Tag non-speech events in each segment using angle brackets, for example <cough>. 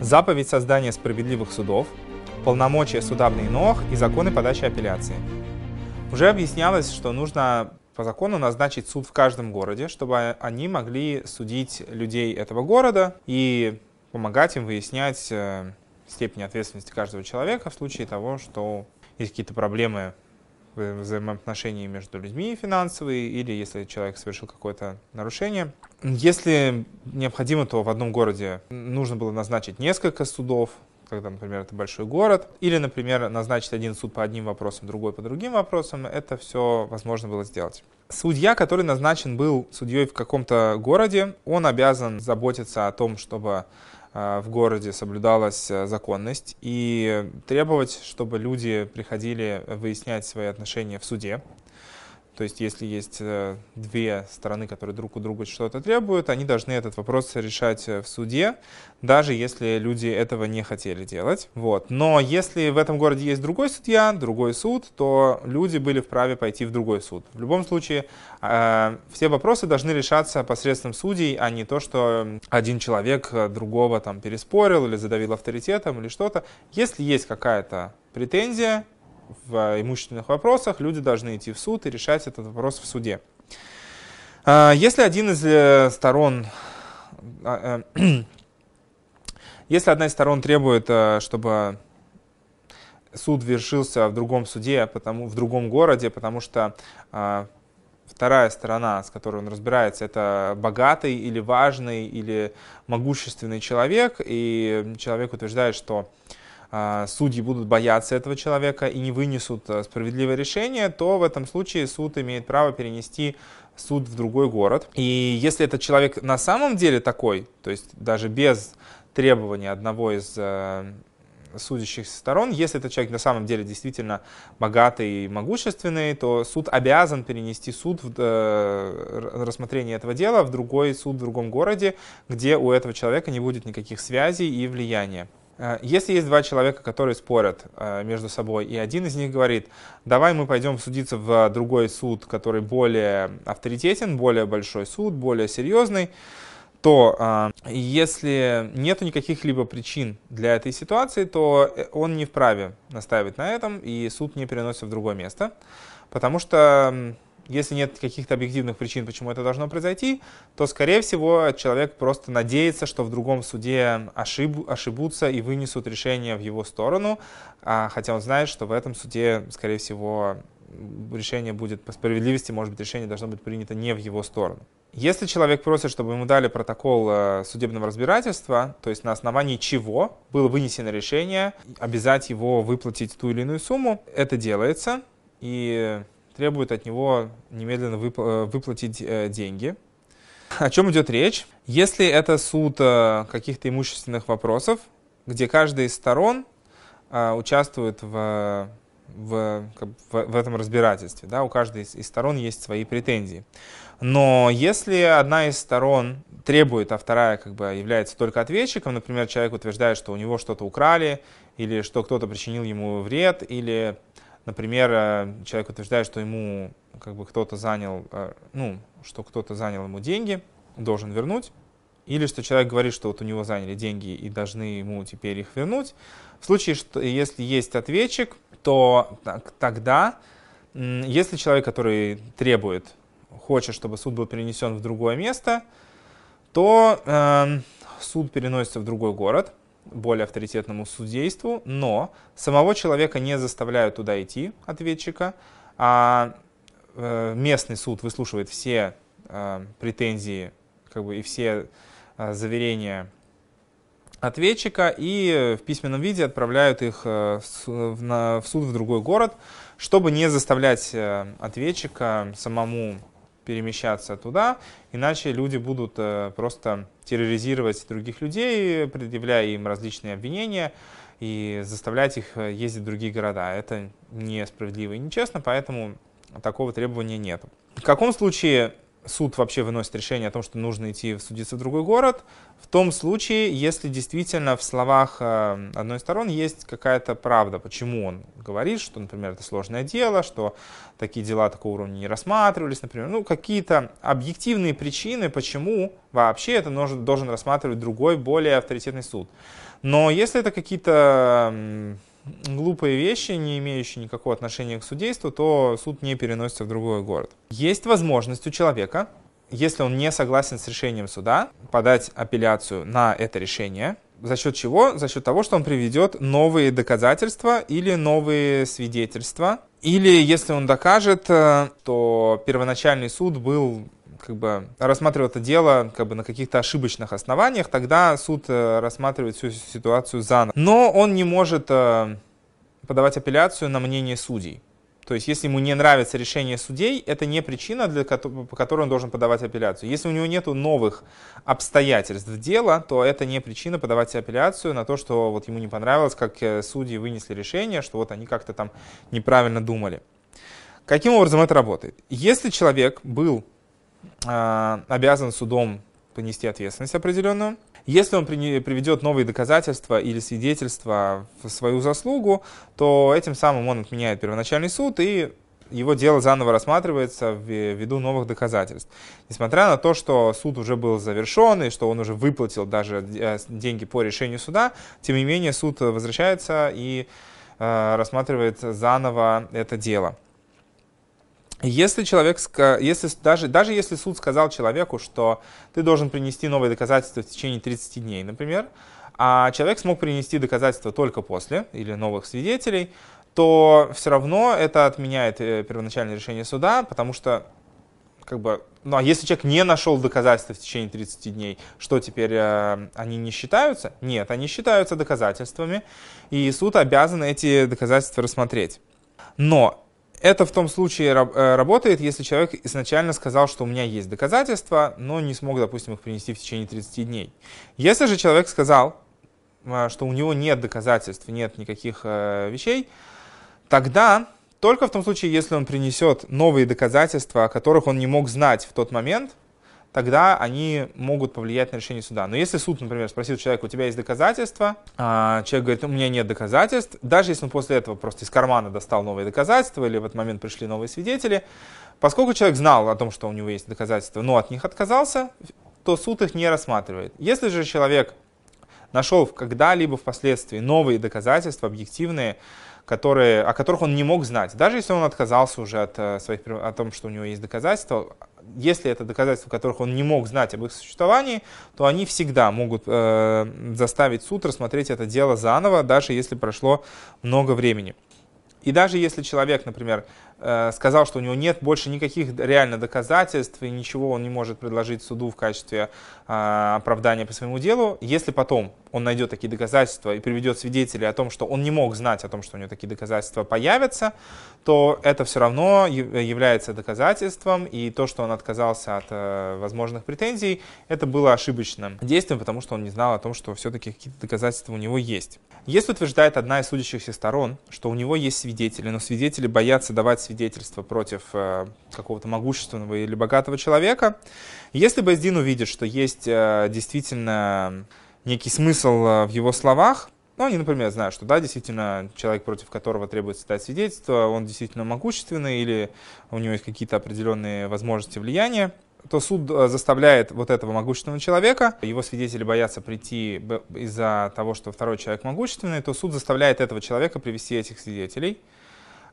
Заповедь создания справедливых судов, полномочия судебный ног и законы подачи апелляции. Уже объяснялось, что нужно по закону назначить суд в каждом городе, чтобы они могли судить людей этого города и помогать им выяснять э, степень ответственности каждого человека в случае того, что есть какие-то проблемы в взаимоотношении между людьми финансовые или если человек совершил какое-то нарушение. Если необходимо, то в одном городе нужно было назначить несколько судов, когда, например, это большой город, или, например, назначить один суд по одним вопросам, другой по другим вопросам, это все возможно было сделать. Судья, который назначен был судьей в каком-то городе, он обязан заботиться о том, чтобы э, в городе соблюдалась э, законность и требовать, чтобы люди приходили выяснять свои отношения в суде. То есть, если есть э, две стороны, которые друг у друга что-то требуют, они должны этот вопрос решать э, в суде, даже если люди этого не хотели делать. Вот. Но если в этом городе есть другой судья, другой суд, то люди были вправе пойти в другой суд. В любом случае, э, все вопросы должны решаться посредством судей, а не то, что один человек другого там переспорил или задавил авторитетом или что-то. Если есть какая-то претензия, в имущественных вопросах люди должны идти в суд и решать этот вопрос в суде. А, если один из э, сторон, а, э, <clears throat> если одна из сторон требует, э, чтобы суд вершился в другом суде, потому, в другом городе, потому что а, вторая сторона, с которой он разбирается, это богатый или важный или могущественный человек, и человек утверждает, что судьи будут бояться этого человека и не вынесут а, справедливое решение, то в этом случае суд имеет право перенести суд в другой город. И если этот человек на самом деле такой, то есть даже без требования одного из а, судящих сторон, если этот человек на самом деле действительно богатый и могущественный, то суд обязан перенести суд в э, рассмотрение этого дела в другой суд в другом городе, где у этого человека не будет никаких связей и влияния. Э, если есть два человека, которые спорят э, между собой, и один из них говорит, давай мы пойдем судиться в другой суд, который более авторитетен, более большой суд, более серьезный, то э, если нет никаких либо причин для этой ситуации, то он не вправе настаивать на этом, и суд не переносится в другое место, потому что если нет каких-то объективных причин, почему это должно произойти, то, скорее всего, человек просто надеется, что в другом суде ошиб, ошибутся и вынесут решение в его сторону, а, хотя он знает, что в этом суде, скорее всего, решение будет по справедливости, может быть, решение должно быть принято не в его сторону. Если человек просит, чтобы ему дали протокол э, судебного разбирательства, то есть на основании чего было вынесено решение обязать его выплатить ту или иную сумму, это делается. И требует от него немедленно э, выплатить э, деньги. О чем идет речь? Если это суд э, каких-то имущественных вопросов, где каждая из сторон участвует в, в, в этом разбирательстве, да, у каждой из, из сторон есть свои претензии. Но если одна из сторон требует, а вторая как бы является только ответчиком, например, человек утверждает, что у него что-то украли, или что кто-то причинил ему вред, или Например, э, человек утверждает, что ему как бы кто-то занял, э, ну, что кто-то занял ему деньги, должен вернуть, или что человек говорит, что вот у него заняли деньги и должны ему теперь их вернуть. В случае, что если есть ответчик, то тогда, если человек, который требует, хочет, чтобы суд был перенесен в другое место, то э, суд переносится в другой город, более авторитетному судейству, но самого человека не заставляют туда идти, ответчика, а э, местный суд выслушивает все э, претензии как бы, и все э, заверения ответчика и в письменном виде отправляют их в суд в другой город, чтобы не заставлять ответчика самому перемещаться туда, иначе люди будут э, просто терроризировать других людей, предъявляя им различные обвинения и заставлять их э, ездить в другие города. Это несправедливо и нечестно, поэтому такого требования нет. В каком случае суд вообще выносит решение о том, что нужно идти судиться в другой город, в том случае, если действительно в словах э, одной из сторон есть какая-то правда, почему он говорит, что, например, это сложное дело, что такие дела такого уровня не рассматривались, например, ну, какие-то объективные причины, почему вообще это должен, должен рассматривать другой, более авторитетный суд. Но если это какие-то глупые вещи, не имеющие никакого отношения к судейству, то суд не переносится в другой город. Есть возможность у человека, если он не согласен с решением суда, подать апелляцию на это решение. За счет чего? За счет того, что он приведет новые доказательства или новые свидетельства. Или если он докажет, э, то первоначальный суд был как бы рассматривал это дело как бы на каких-то ошибочных основаниях, тогда суд э, рассматривает всю ситуацию заново. Но он не может э, подавать апелляцию на мнение судей. То есть, если ему не нравится решение судей, это не причина, для, по которой он должен подавать апелляцию. Если у него нет новых обстоятельств дела, то это не причина подавать апелляцию на то, что вот ему не понравилось, как э, судьи вынесли решение, что вот они как-то там неправильно думали. Каким образом это работает? Если человек был обязан судом понести ответственность определенную. Если он приведет новые доказательства или свидетельства в свою заслугу, то этим самым он отменяет первоначальный суд и его дело заново рассматривается ввиду новых доказательств. Несмотря на то, что суд уже был завершен и что он уже выплатил даже э, деньги по решению суда, тем не менее суд возвращается и э, рассматривает заново это дело. Если человек, если, даже, даже если суд сказал человеку, что ты должен принести новые доказательства в течение 30 дней, например, а человек смог принести доказательства только после или новых свидетелей, то все равно это отменяет э, первоначальное решение суда, потому что как бы, ну а если человек не нашел доказательства в течение 30 дней, что теперь э, они не считаются? Нет, они считаются доказательствами, и суд обязан эти доказательства рассмотреть. Но это в том случае э, работает, если человек изначально сказал, что у меня есть доказательства, но не смог, допустим, их принести в течение 30 дней. Если же человек сказал, э, что у него нет доказательств, нет никаких э, вещей, тогда только в том случае, если он принесет новые доказательства, о которых он не мог знать в тот момент, тогда они могут повлиять на решение суда. Но если суд, например, спросил человека, у тебя есть доказательства, а человек говорит, у меня нет доказательств, даже если он после этого просто из кармана достал новые доказательства или в этот момент пришли новые свидетели, поскольку человек знал о том, что у него есть доказательства, но от них отказался, то суд их не рассматривает. Если же человек нашел когда-либо впоследствии новые доказательства объективные, которые, о которых он не мог знать. Даже если он отказался уже от э, своих, о том, что у него есть доказательства, если это доказательства, которых он не мог знать об их существовании, то они всегда могут э, заставить суд рассмотреть это дело заново, даже если прошло много времени. И даже если человек, например, сказал, что у него нет больше никаких реально доказательств и ничего он не может предложить суду в качестве э, оправдания по своему делу, если потом он найдет такие доказательства и приведет свидетелей о том, что он не мог знать о том, что у него такие доказательства появятся, то это все равно является доказательством, и то, что он отказался от э, возможных претензий, это было ошибочным действием, потому что он не знал о том, что все-таки какие-то доказательства у него есть. Если утверждает одна из судящихся сторон, что у него есть свидетели, но свидетели боятся давать свидетельство против э, какого-то могущественного или богатого человека, если Бездин увидит, что есть э, действительно некий смысл э, в его словах, ну, они, например, знают, что да, действительно, человек, против которого требуется дать свидетельство, он действительно могущественный или у него есть какие-то определенные возможности влияния, то суд заставляет вот этого могущественного человека, его свидетели боятся прийти из-за того, что второй человек могущественный, то суд заставляет этого человека привести этих свидетелей.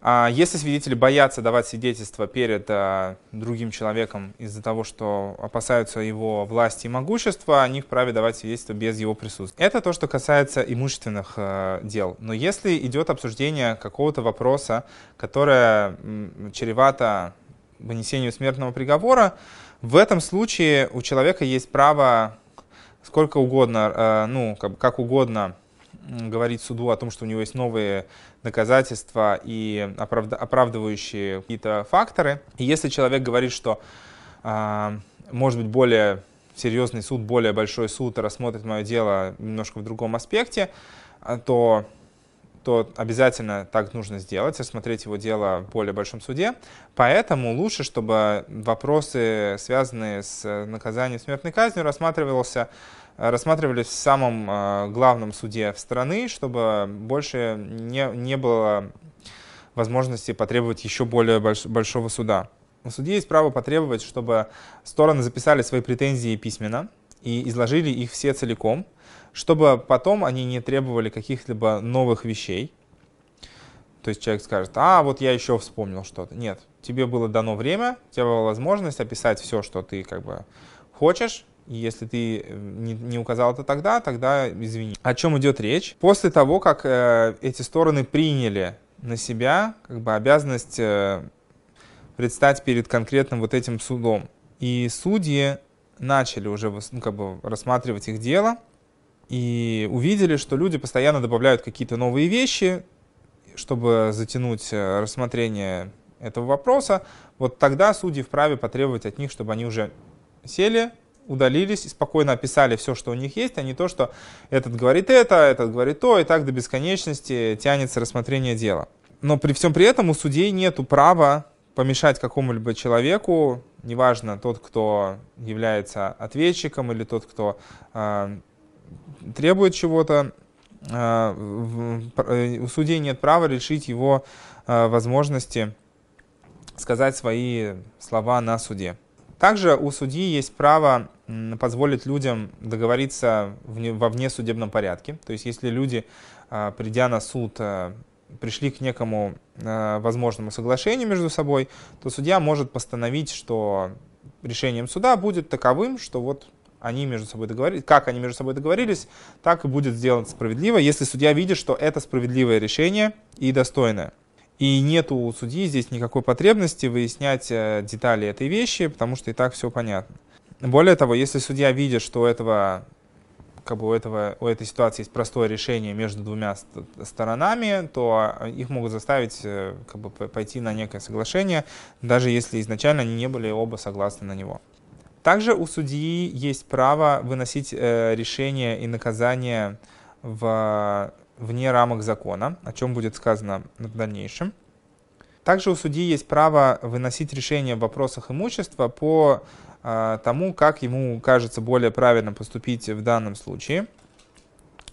А если свидетели боятся давать свидетельство перед а, другим человеком из-за того, что опасаются его власти и могущества, они вправе давать свидетельство без его присутствия. Это то, что касается имущественных а, дел. Но если идет обсуждение какого-то вопроса, которое чревато вынесению смертного приговора, в этом случае у человека есть право сколько угодно, ну, как угодно говорить суду о том, что у него есть новые доказательства и оправдывающие какие-то факторы. И если человек говорит, что э, может быть более серьезный суд, более большой суд рассмотрит мое дело немножко в другом аспекте, а, то то обязательно так нужно сделать, рассмотреть его дело в более большом суде. Поэтому лучше, чтобы вопросы, связанные с наказанием смертной казнью, рассматривался рассматривались в самом э, главном суде страны, чтобы больше не, не было возможности потребовать еще более больш, большого суда. У судьи есть право потребовать, чтобы стороны записали свои претензии письменно и изложили их все целиком, чтобы потом они не требовали каких-либо новых вещей. То есть человек скажет, а вот я еще вспомнил что-то. Нет, тебе было дано время, у тебя была возможность описать все, что ты как бы хочешь, и если ты э, не, не указал это тогда, тогда извини. О чем идет речь? После того, как э, эти стороны приняли на себя как бы обязанность э, предстать перед конкретным вот этим судом, и судьи начали уже ну, как бы рассматривать их дело и увидели, что люди постоянно добавляют какие-то новые вещи, чтобы затянуть э, рассмотрение этого вопроса, вот тогда судьи вправе потребовать от них, чтобы они уже сели, удалились и спокойно описали все, что у них есть, а не то, что этот говорит это, этот говорит то, и так до бесконечности тянется рассмотрение дела. Но при всем при этом у судей нет права помешать какому-либо человеку, неважно, тот, кто является ответчиком или тот, кто э, требует чего-то, э, у судей нет права решить его э, возможности сказать свои слова на суде. Также у судьи есть право позволить людям договориться во внесудебном порядке. То есть если люди, а, придя на суд, а, пришли к некому а, возможному соглашению между собой, то судья может постановить, что решением суда будет таковым, что вот они между собой договорились, как они между собой договорились, так и будет сделано справедливо, если судья видит, что это справедливое решение и достойное. И нет у судьи здесь никакой потребности выяснять э, детали этой вещи, потому что и так все понятно. Более того, если судья видит, что у этого, как бы у, этого, у этой ситуации есть простое решение между двумя сторонами, то их могут заставить э, как бы, пойти на некое соглашение, даже если изначально они не были оба согласны на него. Также у судьи есть право выносить э, решения и наказания в вне рамок закона, о чем будет сказано в дальнейшем. Также у судьи есть право выносить решения в вопросах имущества по тому, как ему кажется более правильно поступить в данном случае,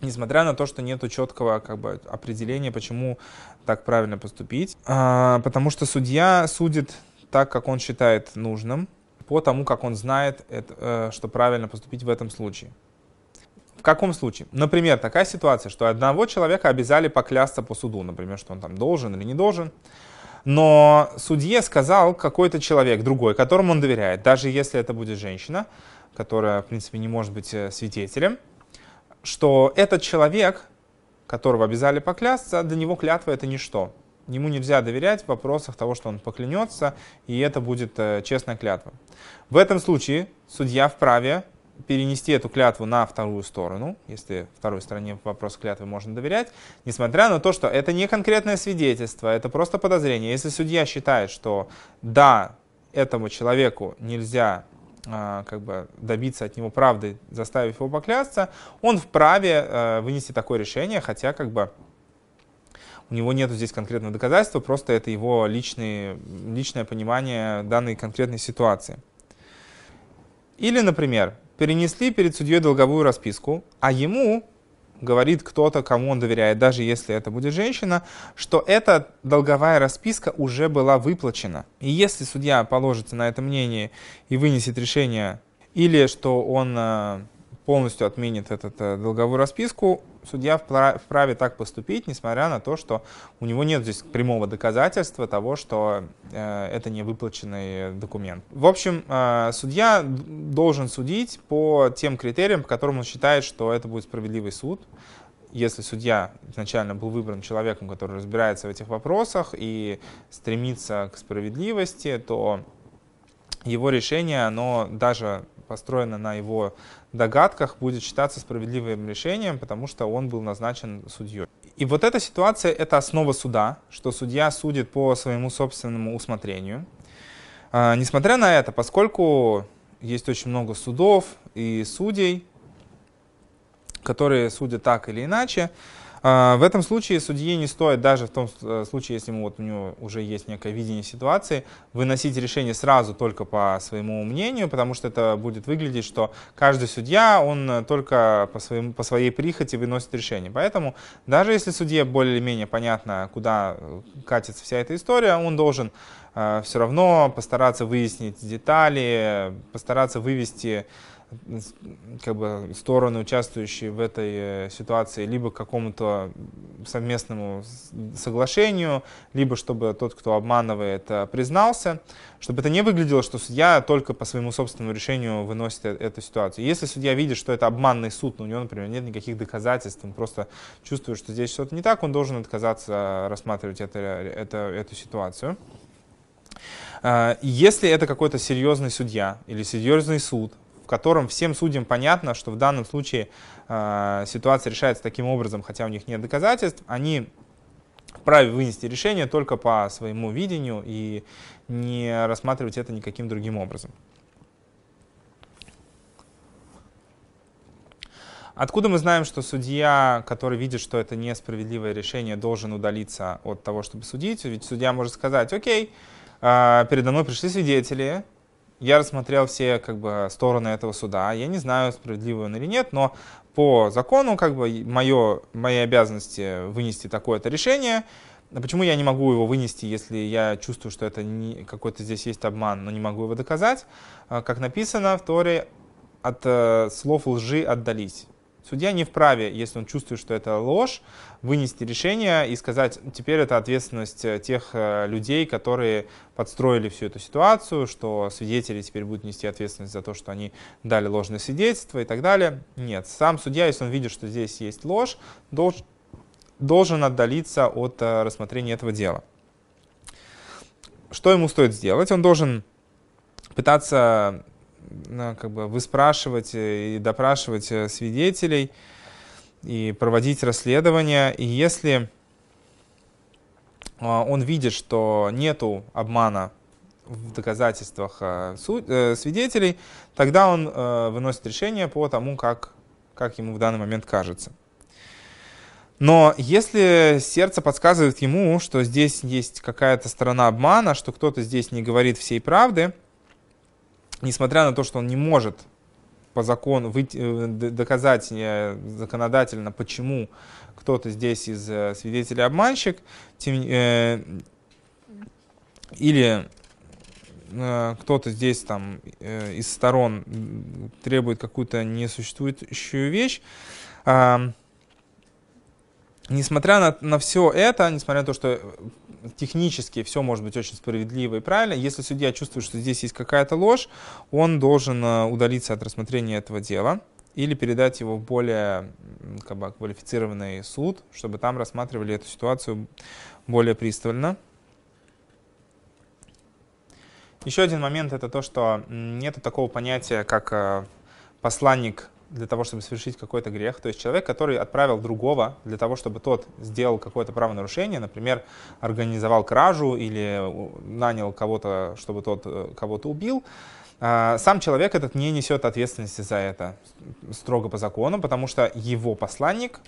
несмотря на то, что нет четкого как бы, определения, почему так правильно поступить. Э, потому что судья судит так, как он считает нужным, по тому, как он знает, это, э, что правильно поступить в этом случае. В каком случае? Например, такая ситуация, что одного человека обязали поклясться по суду, например, что он там должен или не должен, но судье сказал какой-то человек, другой, которому он доверяет, даже если это будет женщина, которая, в принципе, не может быть э, свидетелем, что этот человек, которого обязали поклясться, для него клятва это ничто. Ему нельзя доверять в вопросах того, что он поклянется, и это будет э, честная клятва. В этом случае судья вправе перенести эту клятву на вторую сторону, если второй стороне вопрос клятвы можно доверять, несмотря на то, что это не конкретное свидетельство, это просто подозрение. Если судья считает, что да, этому человеку нельзя а, как бы добиться от него правды, заставив его поклясться, он вправе а, вынести такое решение, хотя как бы у него нет здесь конкретного доказательства, просто это его личные, личное понимание данной конкретной ситуации. Или, например, перенесли перед судьей долговую расписку, а ему говорит кто-то, кому он доверяет, даже если это будет женщина, что эта долговая расписка уже была выплачена. И если судья положится на это мнение и вынесет решение, или что он э, полностью отменит эту э, долговую расписку, судья вправе так поступить, несмотря на то, что у него нет здесь прямого доказательства того, что э, это не выплаченный документ. В общем, э, судья должен судить по тем критериям, по которым он считает, что это будет справедливый суд. Если судья изначально был выбран человеком, который разбирается в этих вопросах и стремится к справедливости, то его решение, оно даже построено на его догадках, будет считаться справедливым решением, потому что он был назначен судьей. И вот эта ситуация — это основа суда, что судья судит по своему собственному усмотрению. А, несмотря на это, поскольку есть очень много судов и судей, которые судят так или иначе, в этом случае судье не стоит, даже в том э, случае, если вот, у него уже есть некое видение ситуации, выносить решение сразу только по своему мнению, потому что это будет выглядеть, что каждый судья, он только по, своему, по своей прихоти выносит решение. Поэтому даже если судье более-менее понятно, куда катится вся эта история, он должен э, все равно постараться выяснить детали, постараться вывести как бы стороны, участвующие в этой э, ситуации, либо к какому-то совместному соглашению, либо чтобы тот, кто обманывает, э, признался, чтобы это не выглядело, что судья только по своему собственному решению выносит э, эту ситуацию. Если судья видит, что это обманный суд, но у него, например, нет никаких доказательств, он просто чувствует, что здесь что-то не так, он должен отказаться рассматривать это, это, эту ситуацию. Если это какой-то серьезный судья или серьезный суд, котором всем судьям понятно, что в данном случае э, ситуация решается таким образом, хотя у них нет доказательств, они вправе вынести решение только по своему видению и не рассматривать это никаким другим образом. Откуда мы знаем, что судья, который видит, что это несправедливое решение, должен удалиться от того, чтобы судить? Ведь судья может сказать, окей, а, передо мной пришли свидетели, я рассмотрел все как бы, стороны этого суда. Я не знаю, справедливый он или нет, но по закону как бы, мое, мои обязанности вынести такое-то решение. Почему я не могу его вынести, если я чувствую, что это не, какой-то здесь есть обман, но не могу его доказать? А, как написано в Торе, от э, слов лжи отдались. Судья не вправе, если он чувствует, что это ложь, вынести решение и сказать, теперь это ответственность э, тех э, людей, которые подстроили всю эту ситуацию, что свидетели теперь будут нести ответственность за то, что они дали ложное свидетельство и так далее. Нет, сам судья, если он видит, что здесь есть ложь, должен, должен отдалиться от э, рассмотрения этого дела. Что ему стоит сделать? Он должен пытаться как бы выспрашивать и допрашивать свидетелей, и проводить расследование. И если а, он видит, что нету обмана в доказательствах э, свидетелей, тогда он э, выносит решение по тому, как, как ему в данный момент кажется. Но если сердце подсказывает ему, что здесь есть какая-то сторона обмана, что кто-то здесь не говорит всей правды, несмотря на то, что он не может по закону выйти, э, доказать законодательно, почему кто-то здесь из э, свидетелей обманщик, тем, э, или э, кто-то здесь там э, из сторон требует какую-то несуществующую вещь, э, несмотря на, на все это, несмотря на то, что технически все может быть очень справедливо и правильно. Если судья чувствует, что здесь есть какая-то ложь, он должен э, удалиться от рассмотрения этого дела или передать его в более как бы, квалифицированный суд, чтобы там рассматривали эту ситуацию более пристально. Еще один момент это то, что нет такого понятия, как э, посланник для того, чтобы совершить какой-то грех. То есть человек, который отправил другого для того, чтобы тот сделал какое-то правонарушение, например, организовал кражу или нанял кого-то, чтобы тот э, кого-то убил, а, сам человек этот не несет ответственности за это строго по закону, потому что его посланник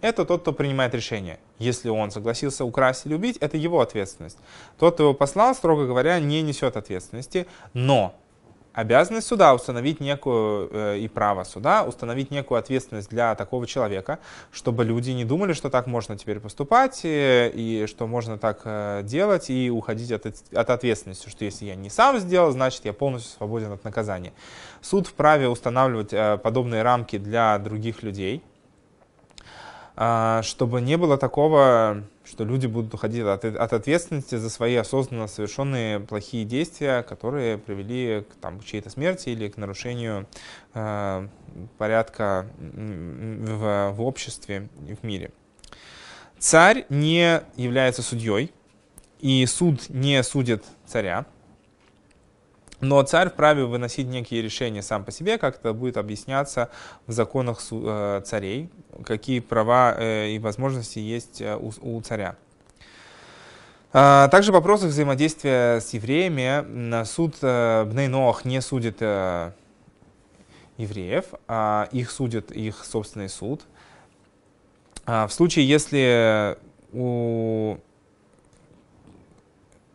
это тот, кто принимает решение. Если он согласился украсть или убить, это его ответственность. Тот, кто его послал, строго говоря, не несет ответственности, но обязанность суда установить некую, э, и право суда установить некую ответственность для такого человека, чтобы люди не думали, что так можно теперь поступать, э, и что можно так э, делать и уходить от, от ответственности, что если я не сам сделал, значит я полностью свободен от наказания. Суд вправе устанавливать э, подобные рамки для других людей, чтобы не было такого что люди будут уходить от, от ответственности за свои осознанно совершенные плохие действия, которые привели к, там, чьей-то смерти или к нарушению э, порядка в, в обществе и в мире. Царь не является судьей, и суд не судит царя. Но царь вправе выносить некие решения сам по себе, как это будет объясняться в законах э, царей, какие права э, и возможности есть э, у царя. А, также в вопросах взаимодействия с евреями суд Бнейноах не судит евреев, а их судит их собственный суд. В случае, если у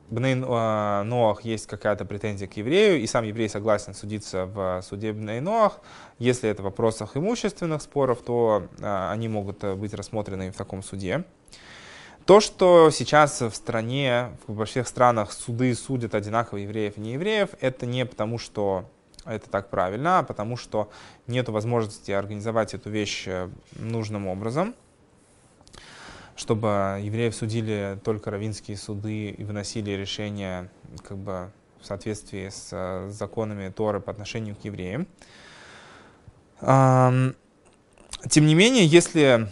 Бней Ноах есть какая-то претензия к еврею, и сам еврей согласен судиться в суде Бней Ноах, если это в вопросах имущественных споров, то а, они могут э, быть рассмотрены в таком суде. То, что сейчас в стране, во всех странах суды судят одинаково евреев и неевреев, это не потому, что это так правильно, а потому что нет возможности организовать эту вещь э, нужным образом – чтобы евреев судили только равинские суды и выносили решения как бы в соответствии с э, законами Торы по отношению к евреям. Тем не менее, если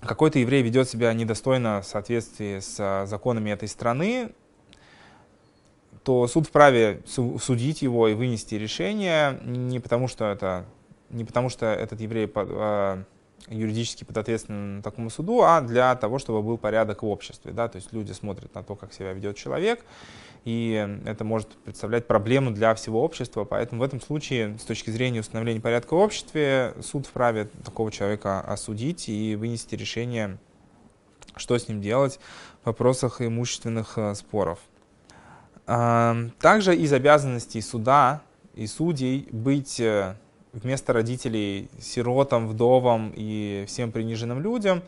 какой-то еврей ведет себя недостойно в соответствии с э, законами этой страны, то суд вправе судить его и вынести решение не потому, что это не потому, что этот еврей э, юридически подответственным такому суду, а для того, чтобы был порядок в обществе. Да? То есть люди смотрят на то, как себя ведет человек, и это может представлять проблему для всего общества. Поэтому в этом случае, с точки зрения установления порядка в обществе, суд вправе такого человека осудить и вынести решение, что с ним делать в вопросах имущественных э, споров. А, также из обязанностей суда и судей быть э, вместо родителей сиротам, вдовам и всем приниженным людям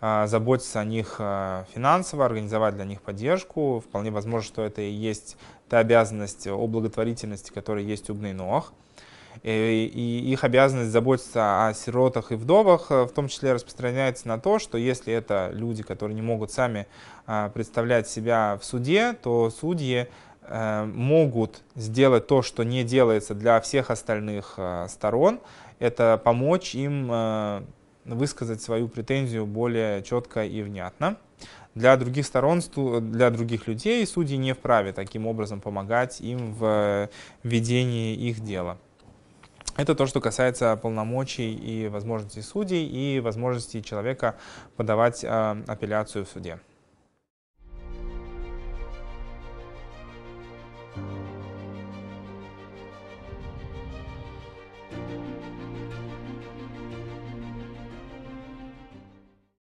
а, заботиться о них а, финансово, организовать для них поддержку. Вполне возможно, что это и есть та обязанность о благотворительности, которая есть у Бнейноах. И, и их обязанность заботиться о сиротах и вдовах в том числе распространяется на то, что если это люди, которые не могут сами а, представлять себя в суде, то судьи могут сделать то, что не делается для всех остальных э, сторон, это помочь им э, высказать свою претензию более четко и внятно. Для других сторон, для других людей судьи не вправе таким образом помогать им в ведении их дела. Это то, что касается полномочий и возможностей судей и возможностей человека подавать апелляцию в суде. thank you